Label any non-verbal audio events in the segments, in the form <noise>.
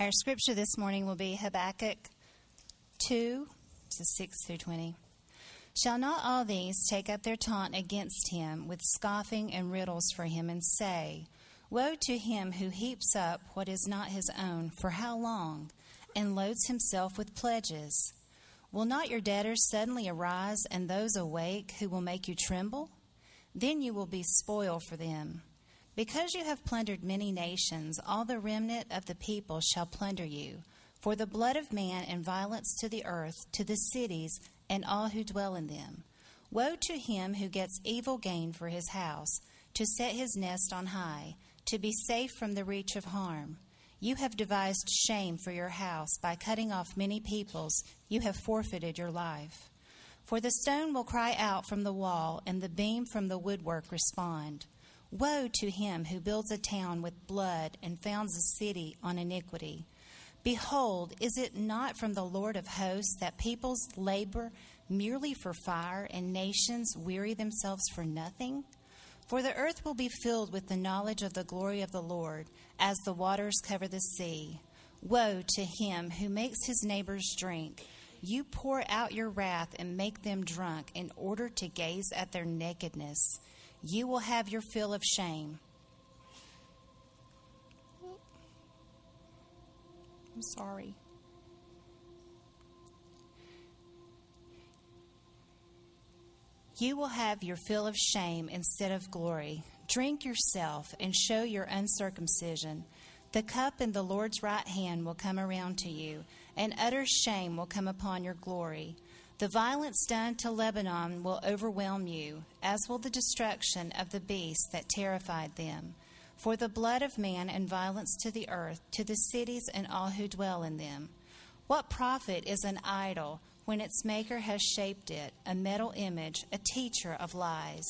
Our scripture this morning will be Habakkuk 2, 6 through 20. Shall not all these take up their taunt against him with scoffing and riddles for him, and say, Woe to him who heaps up what is not his own, for how long, and loads himself with pledges? Will not your debtors suddenly arise, and those awake who will make you tremble? Then you will be spoil for them. Because you have plundered many nations, all the remnant of the people shall plunder you. For the blood of man and violence to the earth, to the cities, and all who dwell in them. Woe to him who gets evil gain for his house, to set his nest on high, to be safe from the reach of harm. You have devised shame for your house. By cutting off many peoples, you have forfeited your life. For the stone will cry out from the wall, and the beam from the woodwork respond. Woe to him who builds a town with blood and founds a city on iniquity. Behold, is it not from the Lord of hosts that peoples labor merely for fire and nations weary themselves for nothing? For the earth will be filled with the knowledge of the glory of the Lord as the waters cover the sea. Woe to him who makes his neighbors drink. You pour out your wrath and make them drunk in order to gaze at their nakedness. You will have your fill of shame. I'm sorry. You will have your fill of shame instead of glory. Drink yourself and show your uncircumcision. The cup in the Lord's right hand will come around to you, and utter shame will come upon your glory. The violence done to Lebanon will overwhelm you, as will the destruction of the beasts that terrified them. For the blood of man and violence to the earth, to the cities and all who dwell in them. What profit is an idol when its maker has shaped it, a metal image, a teacher of lies?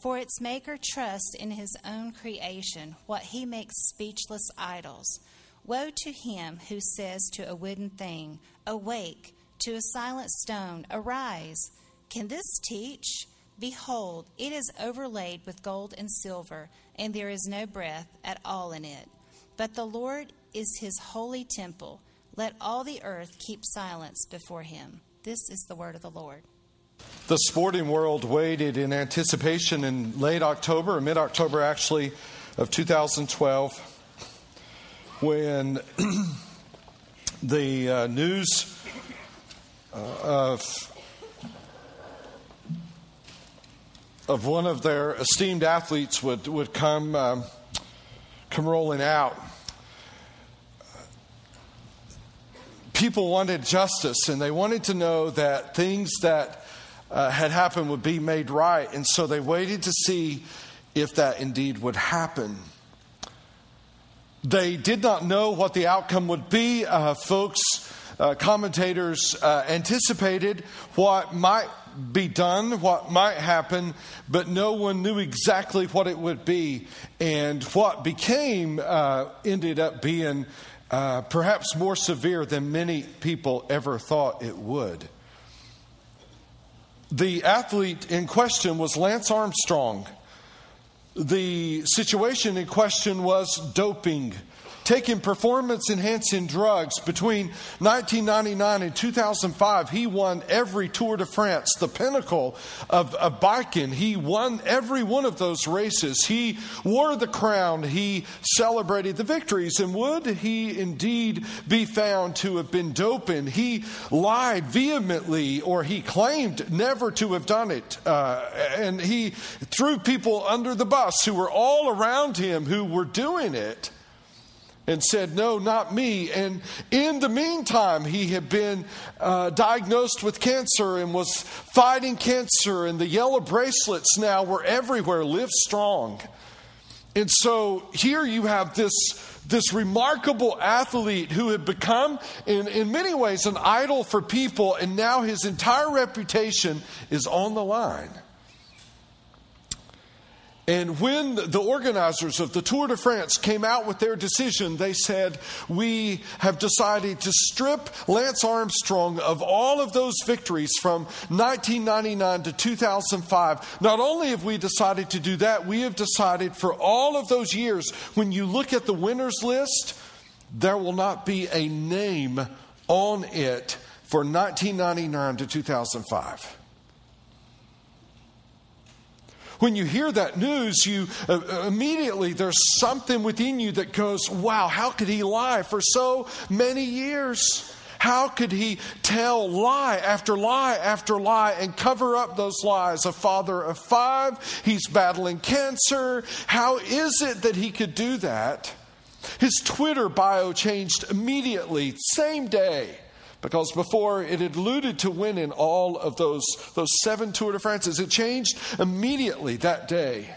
For its maker trusts in his own creation, what he makes speechless idols. Woe to him who says to a wooden thing, Awake, to a silent stone, Arise. Can this teach? Behold, it is overlaid with gold and silver, and there is no breath at all in it. But the Lord is his holy temple. Let all the earth keep silence before him. This is the word of the Lord. The sporting world waited in anticipation in late October, mid October actually, of 2012, when <clears throat> the uh, news of of one of their esteemed athletes would, would come, um, come rolling out. People wanted justice and they wanted to know that things that uh, had happened would be made right. And so they waited to see if that indeed would happen. They did not know what the outcome would be. Uh, folks, uh, commentators uh, anticipated what might be done, what might happen, but no one knew exactly what it would be. And what became uh, ended up being uh, perhaps more severe than many people ever thought it would. The athlete in question was Lance Armstrong. The situation in question was doping taking performance enhancing drugs. Between 1999 and 2005, he won every Tour de France, the pinnacle of, of biking. He won every one of those races. He wore the crown. He celebrated the victories. And would he indeed be found to have been doping? He lied vehemently, or he claimed never to have done it. Uh, and he threw people under the bus who were all around him who were doing it and said, No, not me. And in the meantime, he had been uh, diagnosed with cancer and was fighting cancer, and the yellow bracelets now were everywhere. Live strong. And so here you have this, this remarkable athlete who had become, in, in many ways, an idol for people, and now his entire reputation is on the line. And when the organizers of the Tour de France came out with their decision, they said, We have decided to strip Lance Armstrong of all of those victories from 1999 to 2005. Not only have we decided to do that, we have decided for all of those years, when you look at the winners list, there will not be a name on it for 1999 to 2005. When you hear that news, you uh, uh, immediately there's something within you that goes, "Wow, how could he lie for so many years?" How could he tell lie after lie after lie and cover up those lies? A father of five, he's battling cancer. How is it that he could do that? His Twitter bio changed immediately, same day. Because before it had alluded to winning all of those, those seven Tour de France's, it changed immediately that day.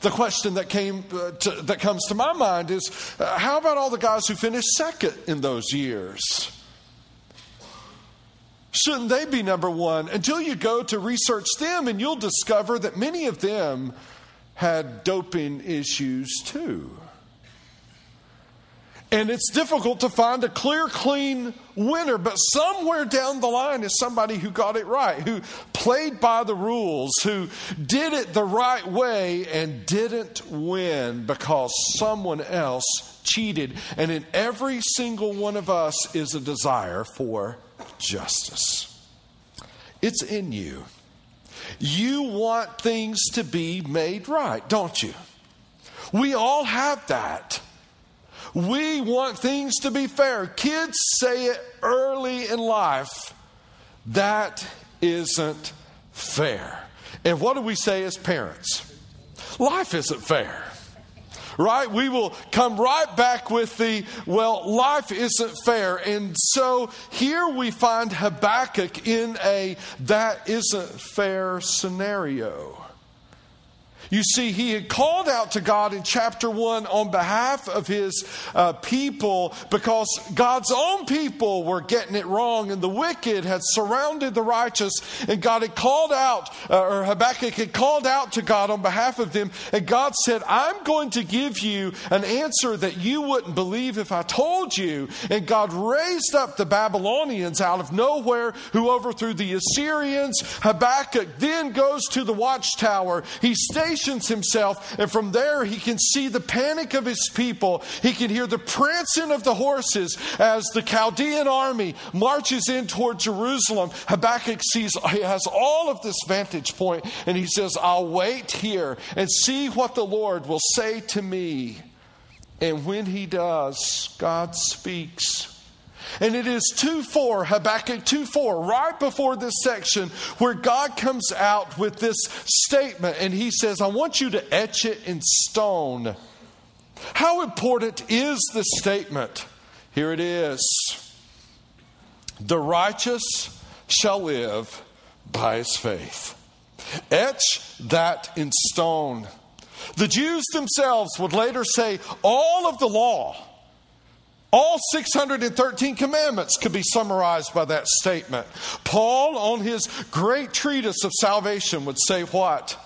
The question that came uh, to, that comes to my mind is, uh, how about all the guys who finished second in those years? Shouldn't they be number one? Until you go to research them, and you'll discover that many of them had doping issues too. And it's difficult to find a clear, clean winner, but somewhere down the line is somebody who got it right, who played by the rules, who did it the right way and didn't win because someone else cheated. And in every single one of us is a desire for justice. It's in you. You want things to be made right, don't you? We all have that. We want things to be fair. Kids say it early in life. That isn't fair. And what do we say as parents? Life isn't fair. Right? We will come right back with the, well, life isn't fair. And so here we find Habakkuk in a that isn't fair scenario. You see, he had called out to God in chapter 1 on behalf of his uh, people because God's own people were getting it wrong and the wicked had surrounded the righteous. And God had called out, uh, or Habakkuk had called out to God on behalf of them. And God said, I'm going to give you an answer that you wouldn't believe if I told you. And God raised up the Babylonians out of nowhere who overthrew the Assyrians. Habakkuk then goes to the watchtower. He stays stations himself, and from there he can see the panic of his people. He can hear the prancing of the horses as the Chaldean army marches in toward Jerusalem. Habakkuk sees, he has all of this vantage point, and he says, I'll wait here and see what the Lord will say to me. And when he does, God speaks. And it is 2 4, Habakkuk 2 4, right before this section, where God comes out with this statement and he says, I want you to etch it in stone. How important is this statement? Here it is The righteous shall live by his faith. Etch that in stone. The Jews themselves would later say, All of the law all 613 commandments could be summarized by that statement. Paul, on his great treatise of salvation, would say what?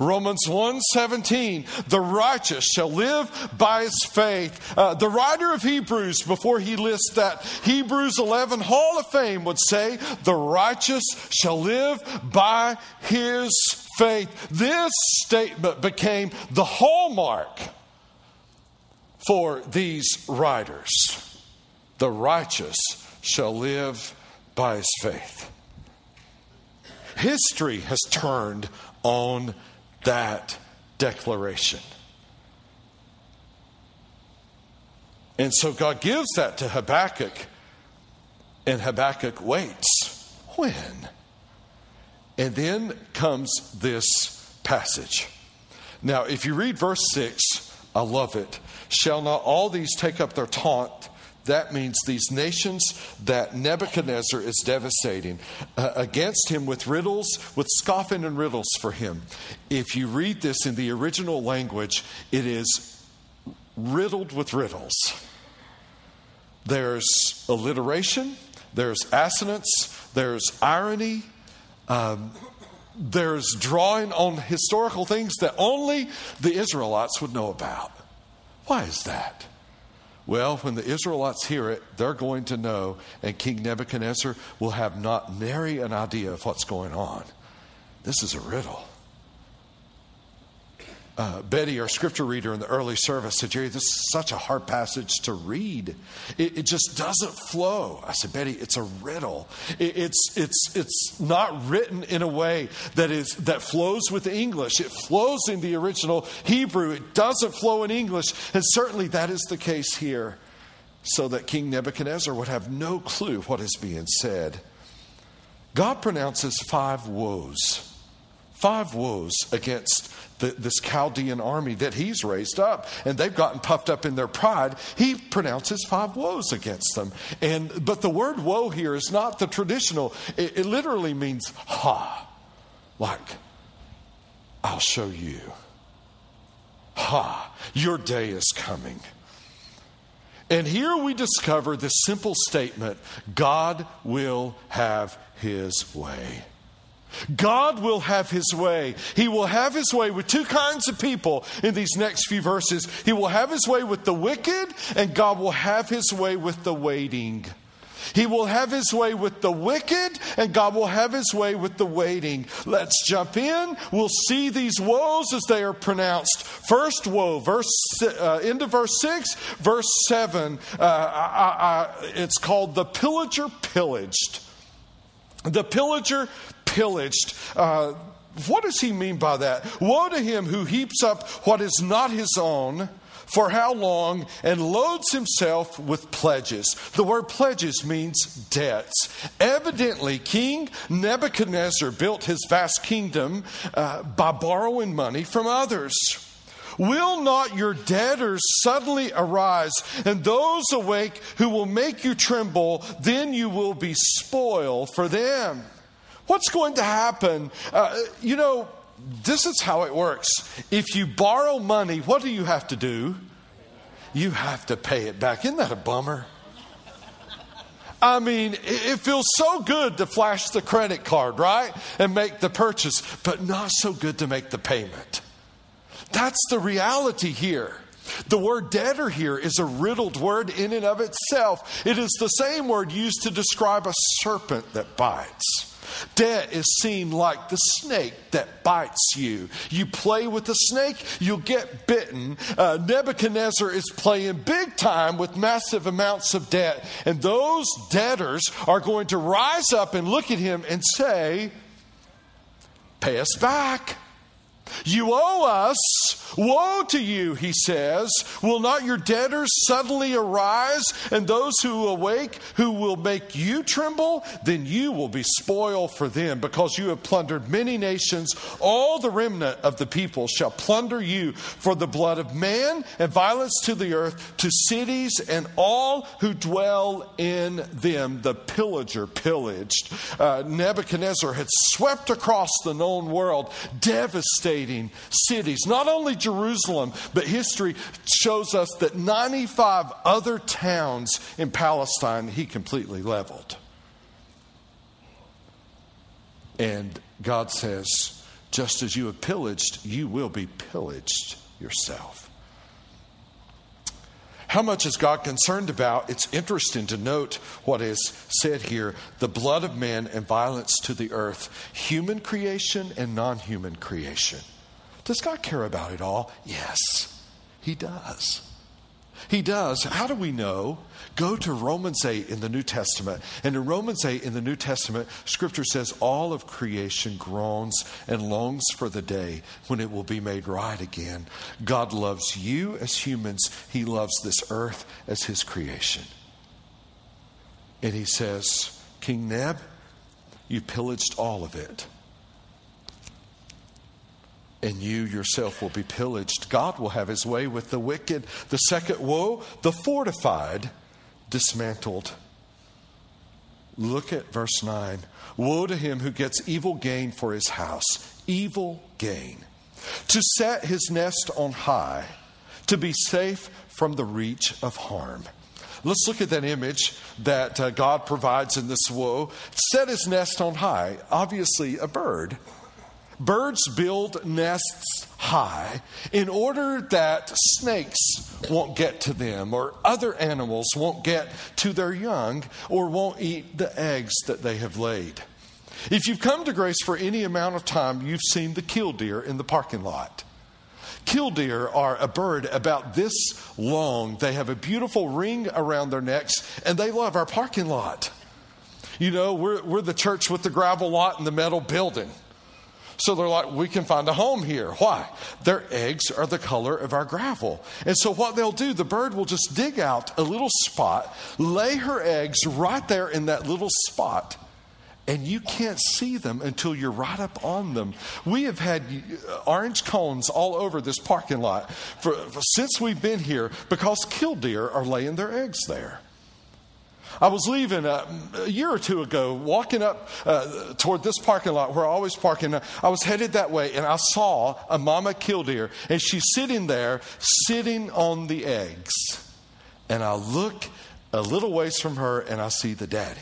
Romans 1:17, the righteous shall live by his faith. Uh, the writer of Hebrews, before he lists that Hebrews 11 Hall of Fame, would say, the righteous shall live by his faith. This statement became the hallmark for these writers. The righteous shall live by his faith. History has turned on that declaration. And so God gives that to Habakkuk, and Habakkuk waits. When? And then comes this passage. Now, if you read verse 6, I love it. Shall not all these take up their taunt? That means these nations that Nebuchadnezzar is devastating uh, against him with riddles, with scoffing and riddles for him. If you read this in the original language, it is riddled with riddles. There's alliteration, there's assonance, there's irony, um, there's drawing on historical things that only the Israelites would know about. Why is that? Well, when the Israelites hear it, they're going to know, and King Nebuchadnezzar will have not nary an idea of what's going on. This is a riddle. Uh, Betty, our scripture reader in the early service, said, Jerry, this is such a hard passage to read. It, it just doesn't flow. I said, Betty, it's a riddle. It, it's, it's, it's not written in a way that, is, that flows with English. It flows in the original Hebrew. It doesn't flow in English. And certainly that is the case here, so that King Nebuchadnezzar would have no clue what is being said. God pronounces five woes. Five woes against the, this Chaldean army that he's raised up, and they've gotten puffed up in their pride. He pronounces five woes against them. And but the word woe here is not the traditional. It, it literally means ha, like I'll show you. Ha, your day is coming. And here we discover this simple statement God will have his way. God will have his way. He will have his way with two kinds of people in these next few verses. He will have his way with the wicked, and God will have his way with the waiting. He will have his way with the wicked, and God will have his way with the waiting. Let's jump in. We'll see these woes as they are pronounced. First woe, verse uh, into verse six, verse seven. Uh, I, I, it's called the pillager pillaged. The pillager pillaged. Uh, what does he mean by that? Woe to him who heaps up what is not his own. For how long? And loads himself with pledges. The word pledges means debts. Evidently, King Nebuchadnezzar built his vast kingdom uh, by borrowing money from others. Will not your debtors suddenly arise, and those awake who will make you tremble? Then you will be spoil for them. What's going to happen? Uh, you know, this is how it works. If you borrow money, what do you have to do? You have to pay it back. Isn't that a bummer? I mean, it feels so good to flash the credit card, right? And make the purchase, but not so good to make the payment. That's the reality here. The word debtor here is a riddled word in and of itself. It is the same word used to describe a serpent that bites. Debt is seen like the snake that bites you. You play with the snake, you'll get bitten. Uh, Nebuchadnezzar is playing big time with massive amounts of debt. And those debtors are going to rise up and look at him and say, Pay us back. You owe us. Woe to you, he says. Will not your debtors suddenly arise, and those who awake who will make you tremble? Then you will be spoil for them, because you have plundered many nations. All the remnant of the people shall plunder you for the blood of man and violence to the earth, to cities and all who dwell in them. The pillager pillaged. Uh, Nebuchadnezzar had swept across the known world, devastating cities. Not only Jerusalem, but history shows us that 95 other towns in Palestine he completely leveled. And God says, just as you have pillaged, you will be pillaged yourself. How much is God concerned about? It's interesting to note what is said here the blood of men and violence to the earth, human creation and non human creation. Does God care about it all? Yes, He does. He does. How do we know? Go to Romans 8 in the New Testament. And in Romans 8 in the New Testament, Scripture says all of creation groans and longs for the day when it will be made right again. God loves you as humans, He loves this earth as His creation. And He says, King Neb, you pillaged all of it and you yourself will be pillaged. God will have his way with the wicked. The second woe, the fortified, dismantled. Look at verse 9. Woe to him who gets evil gain for his house, evil gain. To set his nest on high, to be safe from the reach of harm. Let's look at that image that uh, God provides in this woe. Set his nest on high, obviously a bird Birds build nests high in order that snakes won't get to them or other animals won't get to their young or won't eat the eggs that they have laid. If you've come to Grace for any amount of time, you've seen the killdeer in the parking lot. Killdeer are a bird about this long. They have a beautiful ring around their necks, and they love our parking lot. You know, we're, we're the church with the gravel lot and the metal building. So they're like, we can find a home here. Why? Their eggs are the color of our gravel. And so what they'll do, the bird will just dig out a little spot, lay her eggs right there in that little spot and you can't see them until you're right up on them. We have had uh, orange cones all over this parking lot for, for, since we've been here because killdeer are laying their eggs there. I was leaving a, a year or two ago, walking up uh, toward this parking lot where I always park, and I was headed that way, and I saw a mama killdeer, and she's sitting there, sitting on the eggs. And I look a little ways from her, and I see the daddy.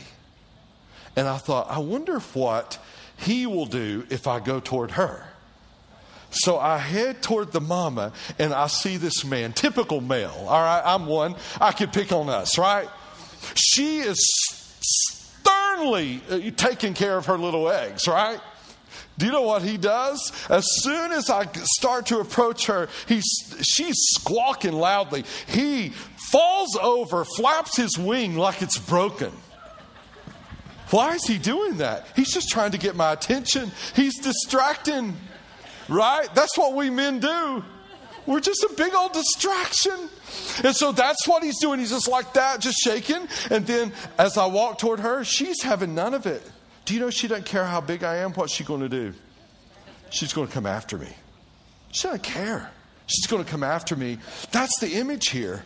And I thought, I wonder what he will do if I go toward her. So I head toward the mama and I see this man, typical male. All right, I'm one. I could pick on us, right? She is sternly uh, taking care of her little eggs, right? Do you know what he does? As soon as I start to approach her, he's, she's squawking loudly. He falls over, flaps his wing like it's broken. Why is he doing that? He's just trying to get my attention. He's distracting, right? That's what we men do. We're just a big old distraction. And so that's what he's doing. He's just like that, just shaking. And then as I walk toward her, she's having none of it. Do you know she doesn't care how big I am? What's she going to do? She's going to come after me. She doesn't care. She's going to come after me. That's the image here.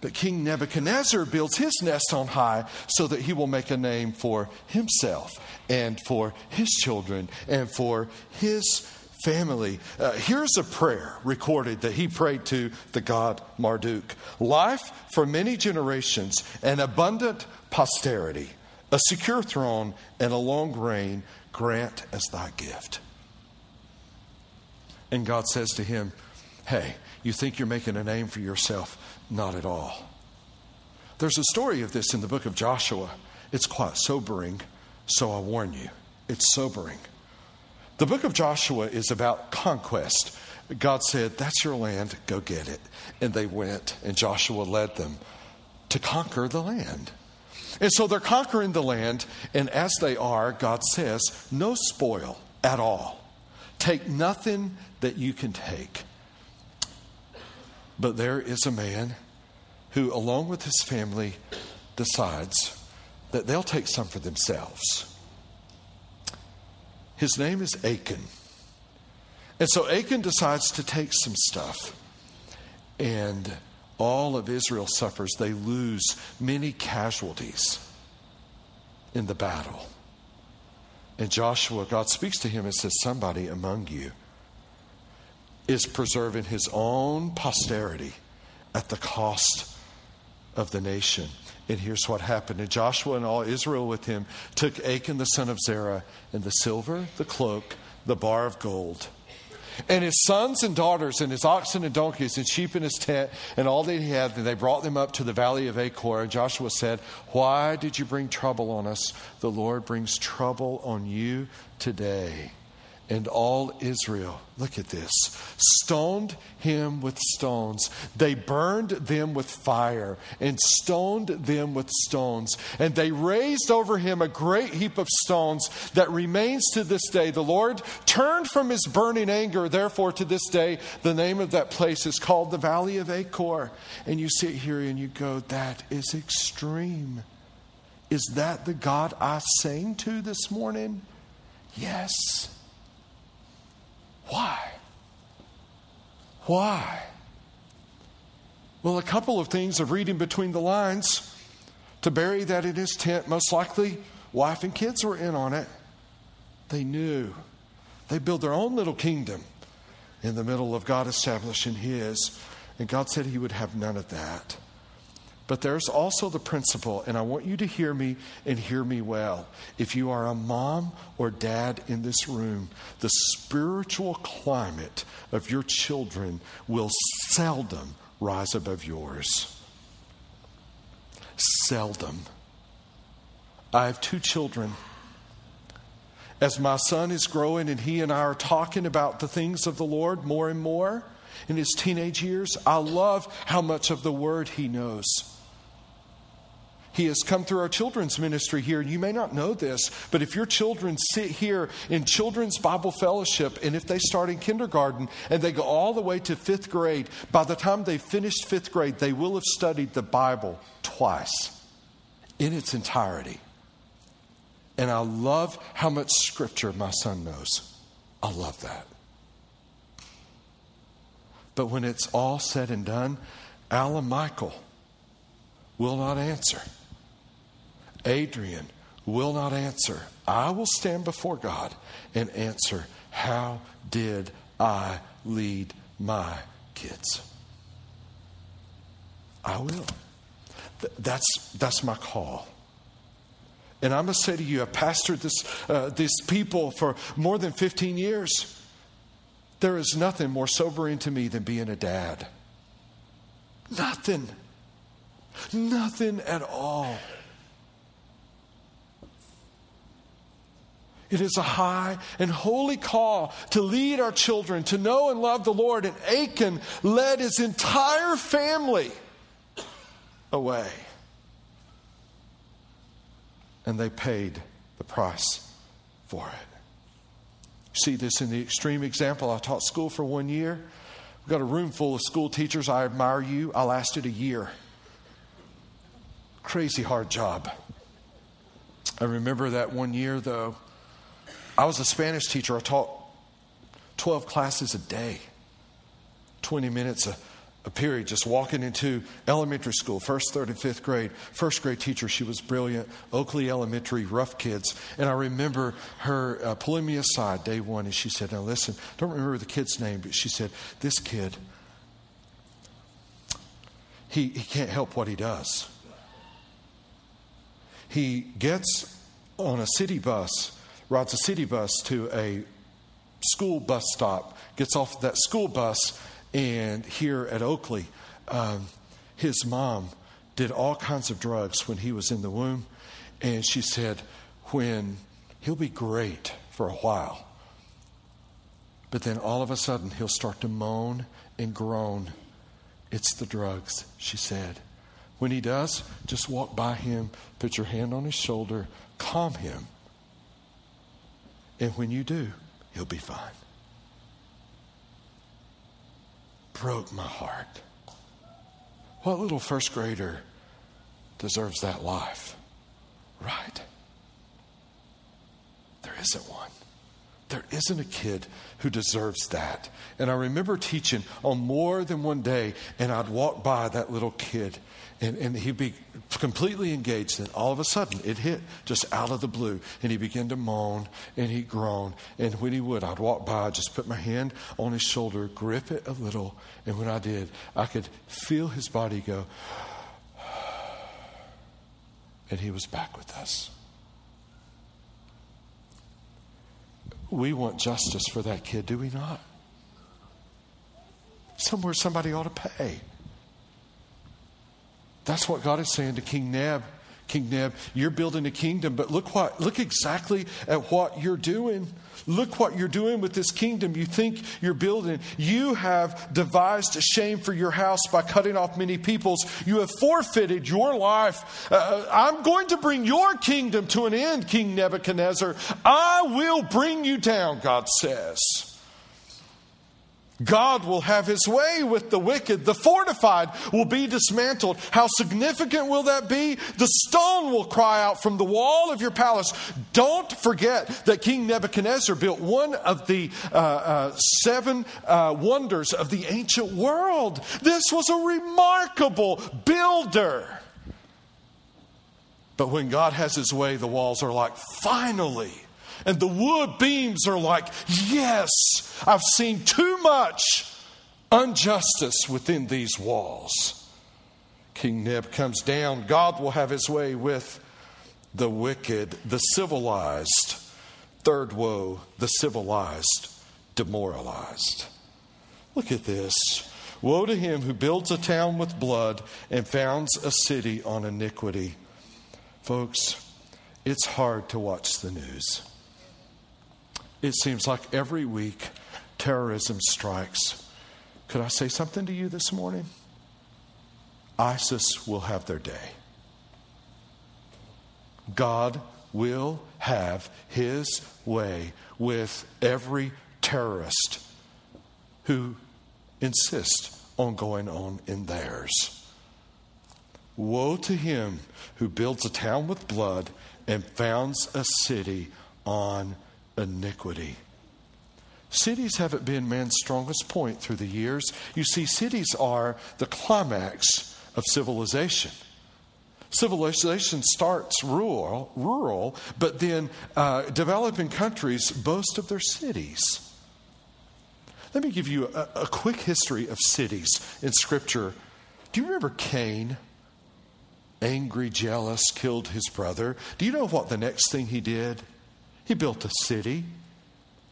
But King Nebuchadnezzar builds his nest on high so that he will make a name for himself and for his children and for his family. Uh, here's a prayer recorded that he prayed to the god Marduk life for many generations, an abundant posterity, a secure throne, and a long reign grant as thy gift. And God says to him, Hey, you think you're making a name for yourself? Not at all. There's a story of this in the book of Joshua. It's quite sobering, so I warn you, it's sobering. The book of Joshua is about conquest. God said, That's your land, go get it. And they went, and Joshua led them to conquer the land. And so they're conquering the land, and as they are, God says, No spoil at all. Take nothing that you can take. But there is a man who, along with his family, decides that they'll take some for themselves. His name is Achan. And so Achan decides to take some stuff. And all of Israel suffers. They lose many casualties in the battle. And Joshua, God speaks to him and says, Somebody among you is preserving his own posterity at the cost of the nation. And here's what happened. And Joshua and all Israel with him took Achan the son of Zerah and the silver, the cloak, the bar of gold, and his sons and daughters, and his oxen and donkeys, and sheep in his tent, and all that he had, and they brought them up to the valley of Achor. And Joshua said, Why did you bring trouble on us? The Lord brings trouble on you today and all Israel, look at this, stoned him with stones. They burned them with fire and stoned them with stones. And they raised over him a great heap of stones that remains to this day. The Lord turned from his burning anger. Therefore, to this day, the name of that place is called the Valley of Achor. And you sit here and you go, that is extreme. Is that the God I sang to this morning? Yes. Why? Why? Well, a couple of things of reading between the lines. To bury that in his tent, most likely wife and kids were in on it. They knew. They built their own little kingdom in the middle of God establishing his. And God said he would have none of that. But there's also the principle, and I want you to hear me and hear me well. If you are a mom or dad in this room, the spiritual climate of your children will seldom rise above yours. Seldom. I have two children. As my son is growing and he and I are talking about the things of the Lord more and more, in his teenage years. I love how much of the word he knows. He has come through our children's ministry here, you may not know this, but if your children sit here in Children's Bible Fellowship, and if they start in kindergarten and they go all the way to fifth grade, by the time they finished fifth grade, they will have studied the Bible twice in its entirety. And I love how much scripture my son knows. I love that. But when it's all said and done, Alan Michael will not answer. Adrian will not answer. I will stand before God and answer, How did I lead my kids? I will. That's, that's my call. And I must say to you, I've pastored this, uh, these people for more than 15 years. There is nothing more sobering to me than being a dad. Nothing. Nothing at all. It is a high and holy call to lead our children to know and love the Lord. And Achan led his entire family away. And they paid the price for it. See this in the extreme example. I taught school for one year. We've got a room full of school teachers. I admire you. I lasted a year. Crazy hard job. I remember that one year, though I was a Spanish teacher. I taught 12 classes a day, 20 minutes a, a period, just walking into elementary school, first, third, and fifth grade. First grade teacher, she was brilliant. Oakley Elementary, rough kids. And I remember her uh, pulling me aside day one, and she said, Now listen, don't remember the kid's name, but she said, This kid, he, he can't help what he does. He gets on a city bus rides a city bus to a school bus stop, gets off that school bus, and here at Oakley, um, his mom did all kinds of drugs when he was in the womb. And she said, when he'll be great for a while, but then all of a sudden he'll start to moan and groan. It's the drugs, she said. When he does, just walk by him, put your hand on his shoulder, calm him and when you do, he'll be fine. Broke my heart. What little first grader deserves that life? Right? There isn't one. There isn't a kid who deserves that. And I remember teaching on more than one day, and I'd walk by that little kid, and, and he'd be completely engaged. And all of a sudden, it hit just out of the blue, and he began to moan and he groaned. And when he would, I'd walk by, just put my hand on his shoulder, grip it a little, and when I did, I could feel his body go, <sighs> and he was back with us. We want justice for that kid, do we not? Somewhere somebody ought to pay. That's what God is saying to King Neb. King Neb, you're building a kingdom, but look what look exactly at what you're doing. Look what you're doing with this kingdom you think you're building. You have devised a shame for your house by cutting off many peoples. You have forfeited your life. Uh, I'm going to bring your kingdom to an end, King Nebuchadnezzar. I will bring you down, God says. God will have his way with the wicked. The fortified will be dismantled. How significant will that be? The stone will cry out from the wall of your palace. Don't forget that King Nebuchadnezzar built one of the uh, uh, seven uh, wonders of the ancient world. This was a remarkable builder. But when God has his way, the walls are like, finally. And the wood beams are like, yes, I've seen too much injustice within these walls. King Neb comes down. God will have his way with the wicked, the civilized. Third woe, the civilized, demoralized. Look at this. Woe to him who builds a town with blood and founds a city on iniquity. Folks, it's hard to watch the news it seems like every week terrorism strikes Could I say something to you this morning? ISIS will have their day. God will have his way with every terrorist who insists on going on in theirs. Woe to him who builds a town with blood and founds a city on iniquity. Cities haven't been man's strongest point through the years. You see, cities are the climax of civilization. Civilization starts rural, rural but then uh, developing countries boast of their cities. Let me give you a, a quick history of cities in Scripture. Do you remember Cain? Angry, jealous, killed his brother. Do you know what the next thing he did? He built a city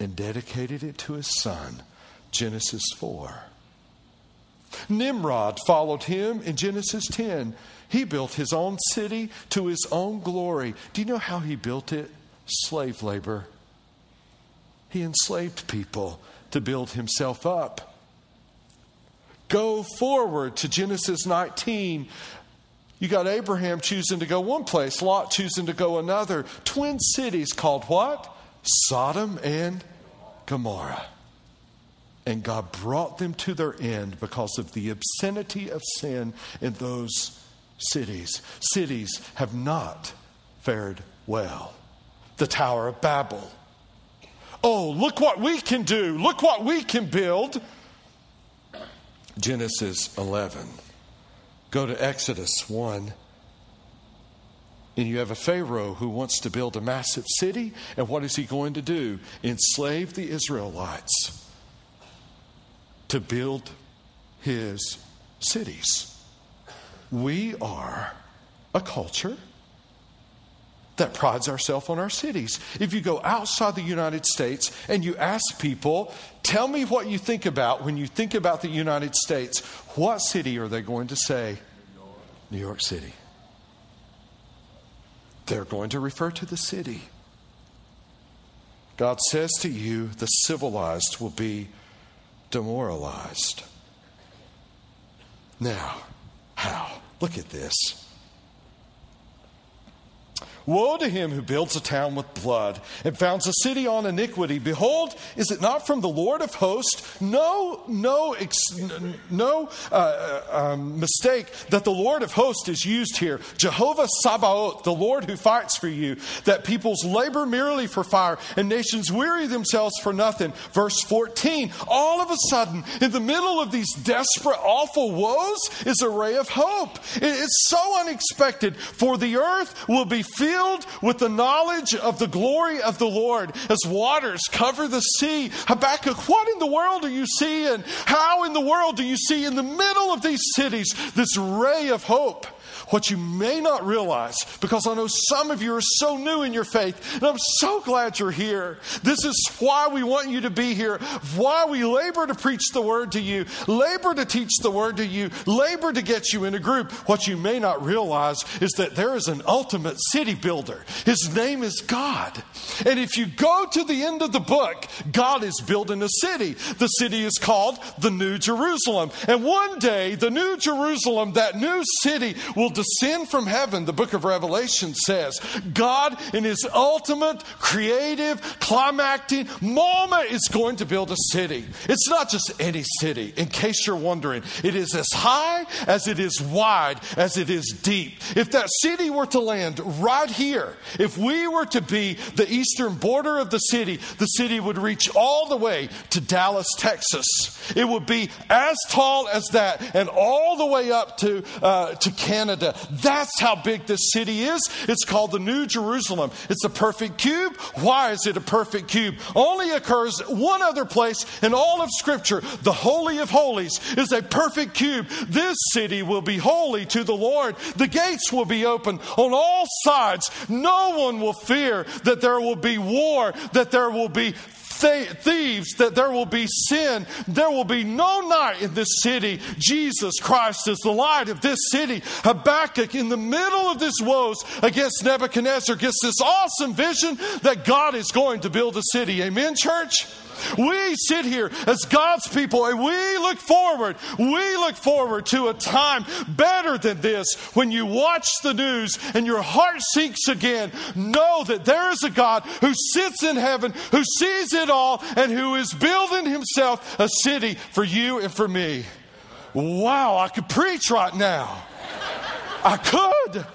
and dedicated it to his son. Genesis 4. Nimrod followed him in Genesis 10. He built his own city to his own glory. Do you know how he built it? Slave labor. He enslaved people to build himself up. Go forward to Genesis 19. You got Abraham choosing to go one place, Lot choosing to go another. Twin cities called what? Sodom and Gomorrah. And God brought them to their end because of the obscenity of sin in those cities. Cities have not fared well. The Tower of Babel. Oh, look what we can do. Look what we can build. Genesis 11. Go to Exodus 1. And you have a Pharaoh who wants to build a massive city. And what is he going to do? Enslave the Israelites to build his cities. We are a culture that prides ourselves on our cities. If you go outside the United States and you ask people, tell me what you think about when you think about the United States, what city are they going to say? New York, New York City. They're going to refer to the city. God says to you, the civilized will be demoralized. Now, how? Look at this. Woe to him who builds a town with blood and founds a city on iniquity. Behold, is it not from the Lord of hosts? No, no, no uh, uh, um, mistake that the Lord of hosts is used here. Jehovah Sabaoth, the Lord who fights for you, that peoples labor merely for fire and nations weary themselves for nothing. Verse 14, all of a sudden, in the middle of these desperate, awful woes, is a ray of hope. It's so unexpected, for the earth will be filled filled with the knowledge of the glory of the Lord as waters cover the sea. Habakkuk, what in the world do you see? And how in the world do you see in the middle of these cities this ray of hope? What you may not realize, because I know some of you are so new in your faith, and I'm so glad you're here. This is why we want you to be here, why we labor to preach the word to you, labor to teach the word to you, labor to get you in a group. What you may not realize is that there is an ultimate city builder. His name is God. And if you go to the end of the book, God is building a city. The city is called the New Jerusalem. And one day, the New Jerusalem, that new city, will descend from heaven, the book of Revelation says. God, in his ultimate creative, climactic moment, is going to build a city. It's not just any city, in case you're wondering. It is as high as it is wide, as it is deep. If that city were to land right here, if we were to be the eastern border of the city, the city would reach all the way to Dallas, Texas. It would be as tall as that and all the way up to, uh, to Canada that's how big this city is. It's called the New Jerusalem. It's a perfect cube. Why is it a perfect cube? Only occurs one other place in all of Scripture. The Holy of Holies is a perfect cube. This city will be holy to the Lord. The gates will be open on all sides. No one will fear that there will be war, that there will be thieves, that there will be sin. There will be no night in this city. Jesus Christ is the light of this city. Habakkuk, in the middle of this woes against Nebuchadnezzar, gets this awesome vision that God is going to build a city. Amen, church? We sit here as God's people and we look forward. We look forward to a time better than this when you watch the news and your heart sinks again. Know that there is a God who sits in heaven, who sees it all, and who is building himself a city for you and for me. Wow, I could preach right now. I could.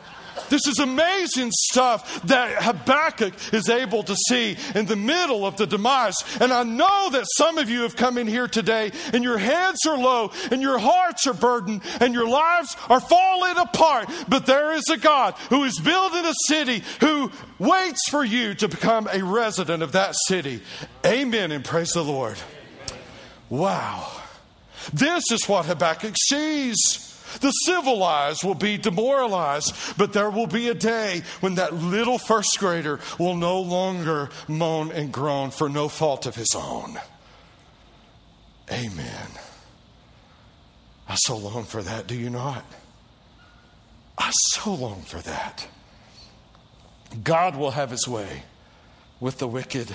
This is amazing stuff that Habakkuk is able to see in the middle of the demise. And I know that some of you have come in here today and your heads are low and your hearts are burdened and your lives are falling apart. But there is a God who is building a city who waits for you to become a resident of that city. Amen and praise the Lord. Wow. This is what Habakkuk sees. The civilized will be demoralized, but there will be a day when that little first grader will no longer moan and groan for no fault of his own. Amen. I so long for that, do you not? I so long for that. God will have his way with the wicked.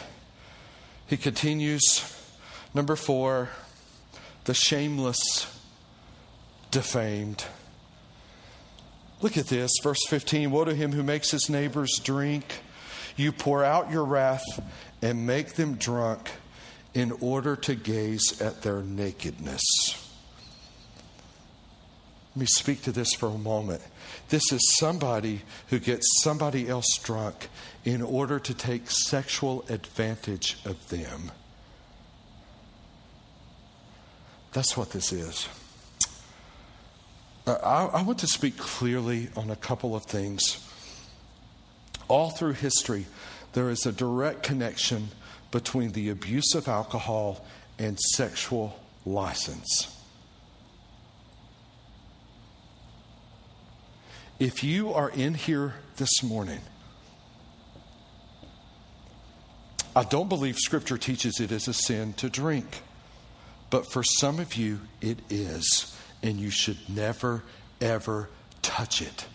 He continues, number four, the shameless defamed. Look at this, verse 15 Woe to him who makes his neighbors drink. You pour out your wrath and make them drunk in order to gaze at their nakedness. Let me speak to this for a moment. This is somebody who gets somebody else drunk in order to take sexual advantage of them. That's what this is. Uh, I, I want to speak clearly on a couple of things. All through history, there is a direct connection between the abuse of alcohol and sexual license. If you are in here this morning, I don't believe Scripture teaches it is a sin to drink, but for some of you, it is and you should never, ever touch it.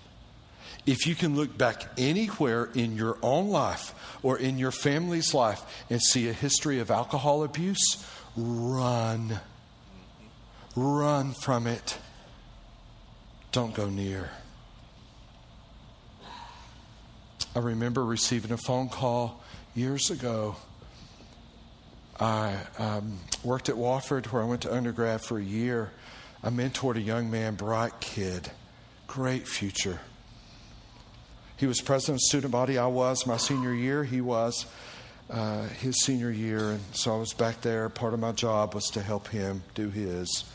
If you can look back anywhere in your own life or in your family's life and see a history of alcohol abuse, run. Run from it. Don't go near. I remember receiving a phone call years ago. I um, worked at Wofford, where I went to undergrad for a year, I mentored a young man, bright kid, great future. He was president of student body. I was my senior year. He was uh, his senior year, and so I was back there. Part of my job was to help him do his.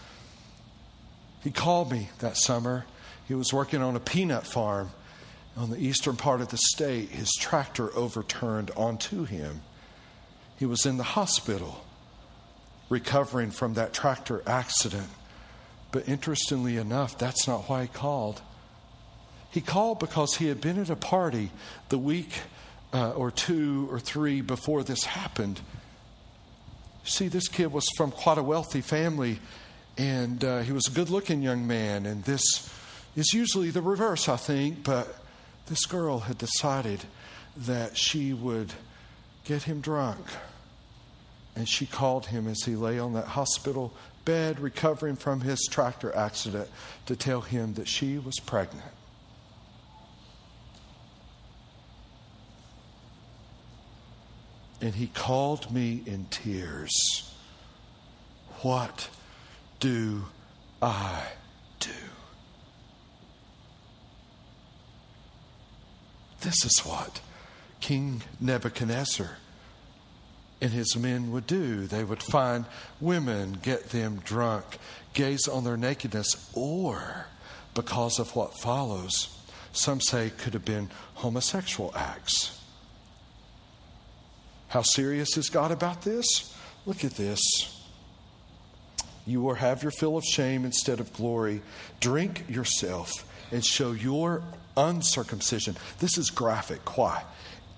He called me that summer. He was working on a peanut farm on the eastern part of the state. His tractor overturned onto him. He was in the hospital recovering from that tractor accident. But interestingly enough, that's not why he called. He called because he had been at a party the week uh, or two or three before this happened. See, this kid was from quite a wealthy family, and uh, he was a good looking young man. And this is usually the reverse, I think, but this girl had decided that she would get him drunk. And she called him as he lay on that hospital bed recovering from his tractor accident to tell him that she was pregnant. And he called me in tears. What do I do? This is what King Nebuchadnezzar and his men would do. They would find women, get them drunk, gaze on their nakedness, or because of what follows, some say could have been homosexual acts. How serious is God about this? Look at this. You will have your fill of shame instead of glory. Drink yourself and show your uncircumcision. This is graphic. Why?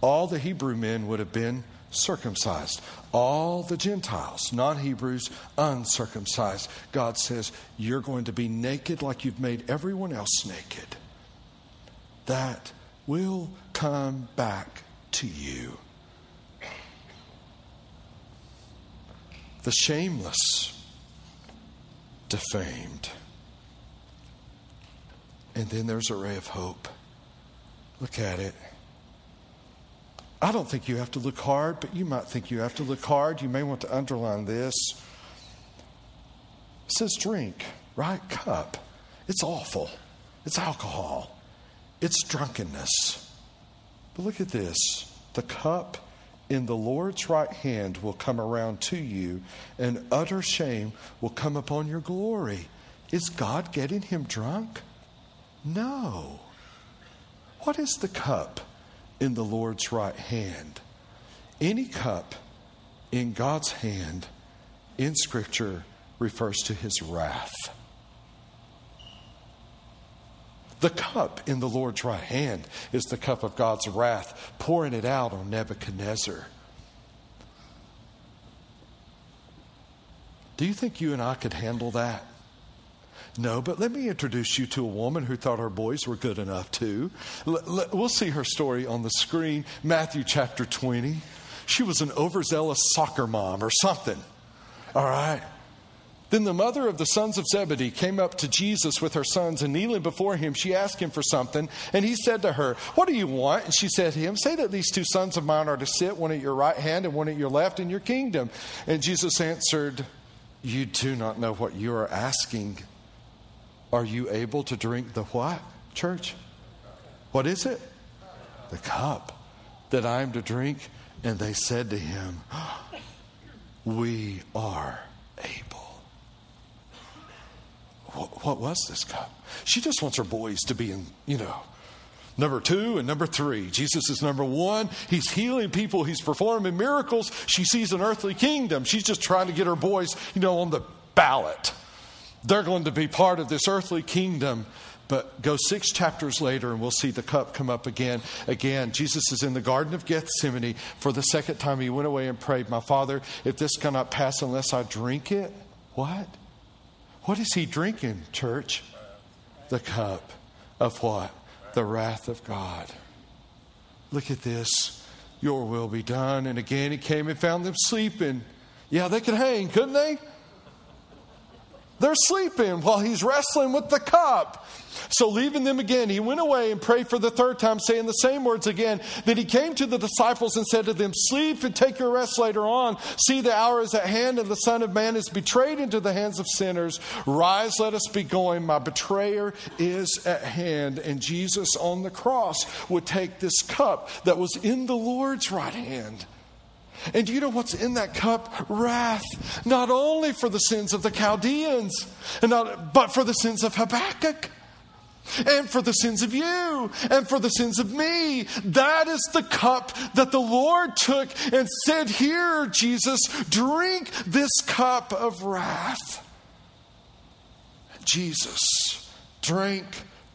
All the Hebrew men would have been circumcised. All the Gentiles, non Hebrews, uncircumcised. God says, You're going to be naked like you've made everyone else naked. That will come back to you. the shameless defamed. And then there's a ray of hope. Look at it. I don't think you have to look hard, but you might think you have to look hard. You may want to underline this. It says drink, right? Cup. It's awful. It's alcohol. It's drunkenness. But look at this the cup in the Lord's right hand will come around to you, and utter shame will come upon your glory. Is God getting him drunk? No. What is the cup in the Lord's right hand? Any cup in God's hand in Scripture refers to his wrath. The cup in the Lord's right hand is the cup of God's wrath, pouring it out on Nebuchadnezzar. Do you think you and I could handle that? No, but let me introduce you to a woman who thought her boys were good enough too. We'll see her story on the screen, Matthew chapter 20. She was an overzealous soccer mom or something. All right. Then the mother of the sons of Zebedee came up to Jesus with her sons, and kneeling before him, she asked him for something. And he said to her, What do you want? And she said to him, Say that these two sons of mine are to sit, one at your right hand and one at your left, in your kingdom. And Jesus answered, You do not know what you are asking. Are you able to drink the what, church? What is it? The cup that I am to drink. And they said to him, <gasps> We are able what, what was this cup? She just wants her boys to be in, you know, number two and number three. Jesus is number one. He's healing people, he's performing miracles. She sees an earthly kingdom. She's just trying to get her boys, you know, on the ballot. They're going to be part of this earthly kingdom. But go six chapters later, and we'll see the cup come up again. Again, Jesus is in the Garden of Gethsemane. For the second time, he went away and prayed, My Father, if this cannot pass unless I drink it, what? What is he drinking, church? The cup of what? The wrath of God. Look at this. Your will be done. And again, he came and found them sleeping. Yeah, they could hang, couldn't they? They're sleeping while he's wrestling with the cup. So, leaving them again, he went away and prayed for the third time, saying the same words again. Then he came to the disciples and said to them, Sleep and take your rest later on. See, the hour is at hand, and the Son of Man is betrayed into the hands of sinners. Rise, let us be going. My betrayer is at hand. And Jesus on the cross would take this cup that was in the Lord's right hand and do you know what's in that cup? Wrath, not only for the sins of the Chaldeans, and not, but for the sins of Habakkuk, and for the sins of you, and for the sins of me. That is the cup that the Lord took and said, Here, Jesus, drink this cup of wrath. Jesus drank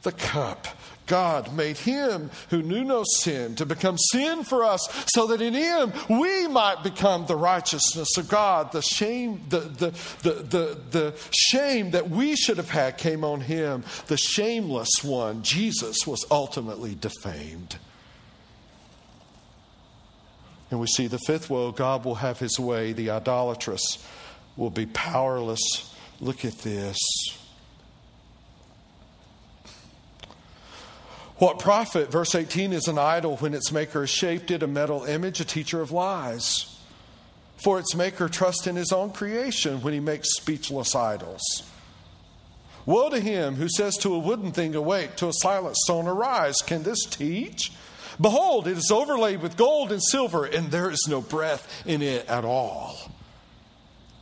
the cup God made him who knew no sin to become sin for us so that in him we might become the righteousness of God. The shame, the, the, the, the, the shame that we should have had came on him. The shameless one, Jesus, was ultimately defamed. And we see the fifth woe God will have his way, the idolatrous will be powerless. Look at this. What profit, verse 18, is an idol when its maker shaped it a metal image, a teacher of lies? For its maker trusts in his own creation when he makes speechless idols. Woe to him who says to a wooden thing, Awake, to a silent stone, Arise. Can this teach? Behold, it is overlaid with gold and silver, and there is no breath in it at all.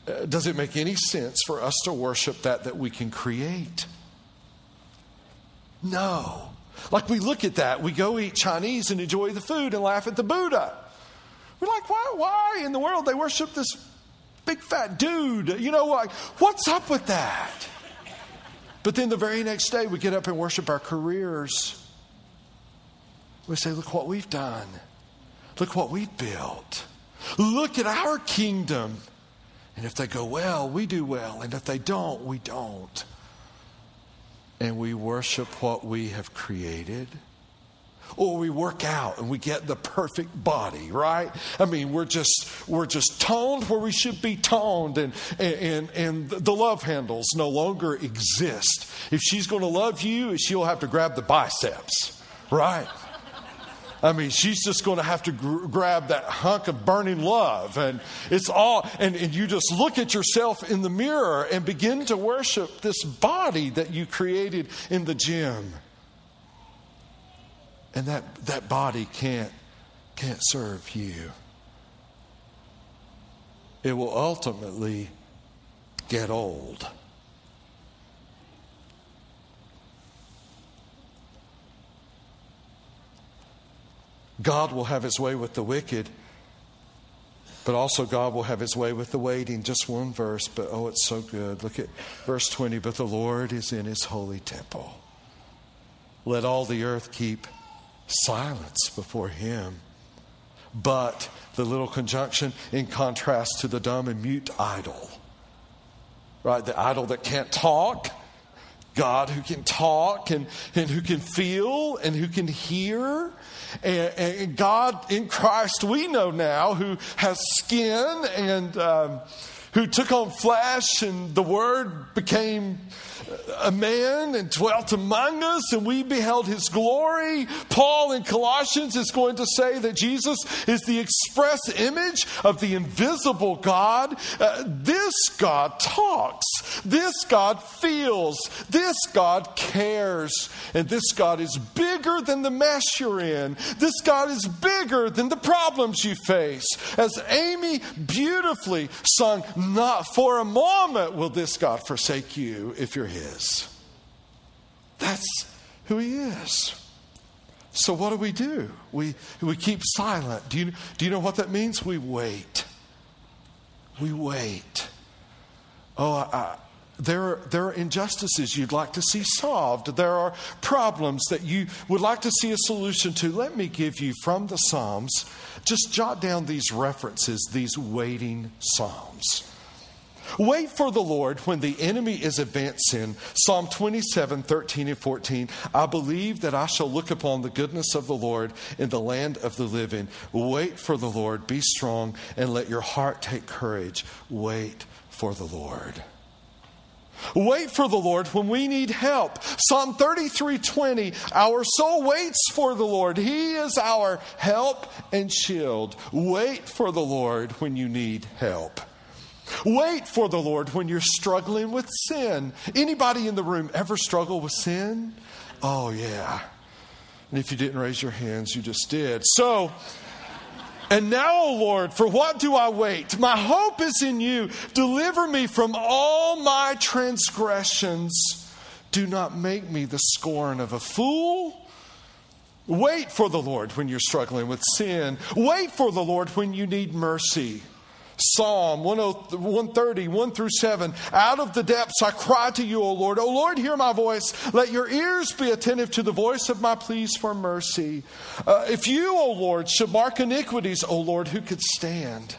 Uh, does it make any sense for us to worship that that we can create? No. Like we look at that, we go eat Chinese and enjoy the food and laugh at the Buddha. We're like, why, why in the world they worship this big fat dude? You know, like, what's up with that? But then the very next day we get up and worship our careers. We say, look what we've done. Look what we've built. Look at our kingdom. And if they go well, we do well. And if they don't, we don't and we worship what we have created? or we work out and we get the perfect body, right? I mean, we're just we're just toned where we should be toned, and and and the love handles no longer exist. If she's going to love you, she'll have to grab the biceps, right? I mean, she's just going to have to gr- grab that hunk of burning love. And it's all, and, and you just look at yourself in the mirror and begin to worship this body that you created in the gym. And that, that body can't, can't serve you. It will ultimately get old. God will have his way with the wicked, but also God will have his way with the waiting. Just one verse, but oh, it's so good. Look at verse 20. But the Lord is in his holy temple. Let all the earth keep silence before him. But the little conjunction in contrast to the dumb and mute idol, right? The idol that can't talk. God who can talk and, and who can feel and who can hear. And, and God in Christ, we know now, who has skin and um, who took on flesh, and the Word became a man and dwelt among us, and we beheld his glory. Paul in Colossians is going to say that Jesus is the express image of the invisible God. Uh, this God talks, this God feels, this God cares, and this God is bigger than the mess you're in. This God is bigger than the problems you face. As Amy beautifully sung, Not for a moment will this God forsake you if you're his. That's who he is. So what do we do? We, we keep silent. Do you, do you know what that means? We wait. We wait. Oh, I, there are, there are injustices you'd like to see solved. There are problems that you would like to see a solution to. Let me give you from the Psalms, just jot down these references, these waiting Psalms. Wait for the Lord when the enemy is advancing. Psalm 27, 13 and 14. I believe that I shall look upon the goodness of the Lord in the land of the living. Wait for the Lord. Be strong and let your heart take courage. Wait for the Lord. Wait for the Lord when we need help. Psalm 33 20. Our soul waits for the Lord. He is our help and shield. Wait for the Lord when you need help. Wait for the Lord when you're struggling with sin. Anybody in the room ever struggle with sin? Oh, yeah. And if you didn't raise your hands, you just did. So, and now, O Lord, for what do I wait? My hope is in you. Deliver me from all my transgressions. Do not make me the scorn of a fool. Wait for the Lord when you're struggling with sin. Wait for the Lord when you need mercy. Psalm 130, 1 through 7. Out of the depths I cry to you, O Lord. O Lord, hear my voice. Let your ears be attentive to the voice of my pleas for mercy. Uh, if you, O Lord, should mark iniquities, O Lord, who could stand?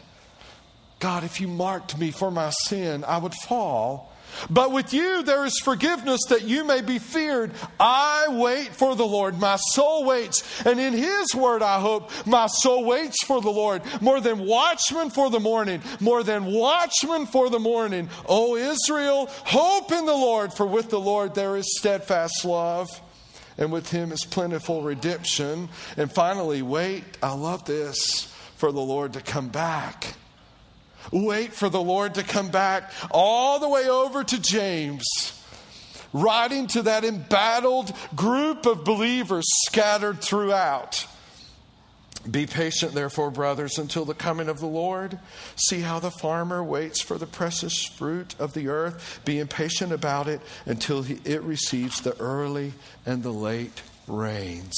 God, if you marked me for my sin, I would fall. But with you there is forgiveness that you may be feared. I wait for the Lord. My soul waits. And in his word I hope. My soul waits for the Lord. More than watchmen for the morning. More than watchmen for the morning. O Israel, hope in the Lord, for with the Lord there is steadfast love. And with him is plentiful redemption. And finally, wait. I love this for the Lord to come back Wait for the Lord to come back all the way over to James, writing to that embattled group of believers scattered throughout. Be patient, therefore, brothers, until the coming of the Lord. See how the farmer waits for the precious fruit of the earth. Be impatient about it until he, it receives the early and the late rains.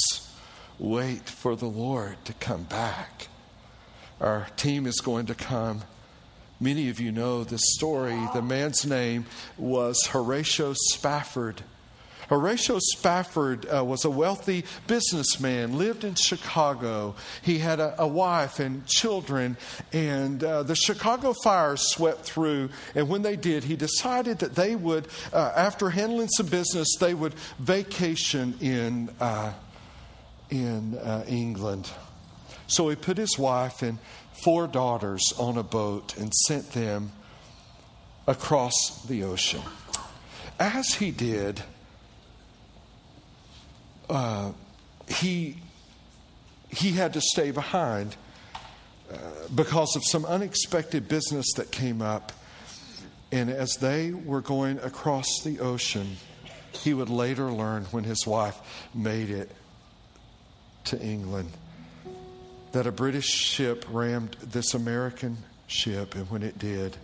Wait for the Lord to come back. Our team is going to come Many of you know this story. The man's name was Horatio Spafford. Horatio Spafford uh, was a wealthy businessman, lived in Chicago. He had a, a wife and children, and uh, the Chicago fires swept through. And when they did, he decided that they would, uh, after handling some business, they would vacation in uh, in uh, England. So he put his wife and four daughters on a boat and sent them across the ocean. As he did, uh, he, he had to stay behind uh, because of some unexpected business that came up. And as they were going across the ocean, he would later learn when his wife made it to England that a British ship rammed this American ship, and when it did,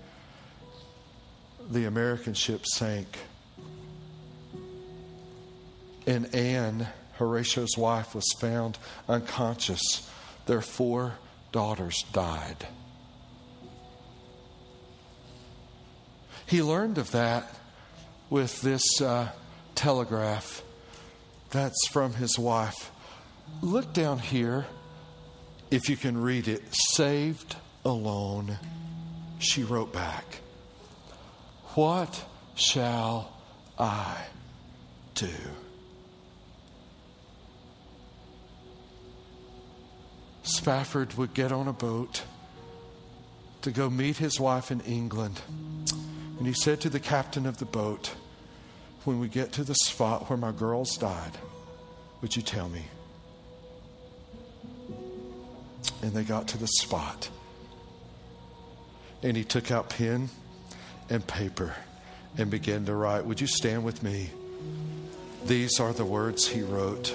the American ship sank. And Anne, Horatio's wife, was found unconscious. Their four daughters died. He learned of that with this uh, telegraph that's from his wife. Look down here, if you can read it. Saved alone, she wrote back. What shall I do? Spafford would get on a boat to go meet his wife in England. And he said to the captain of the boat, When we get to the spot where my girls died, would you tell me? And they got to the spot. And he took out pen and paper and began to write. Would you stand with me? These are the words he wrote.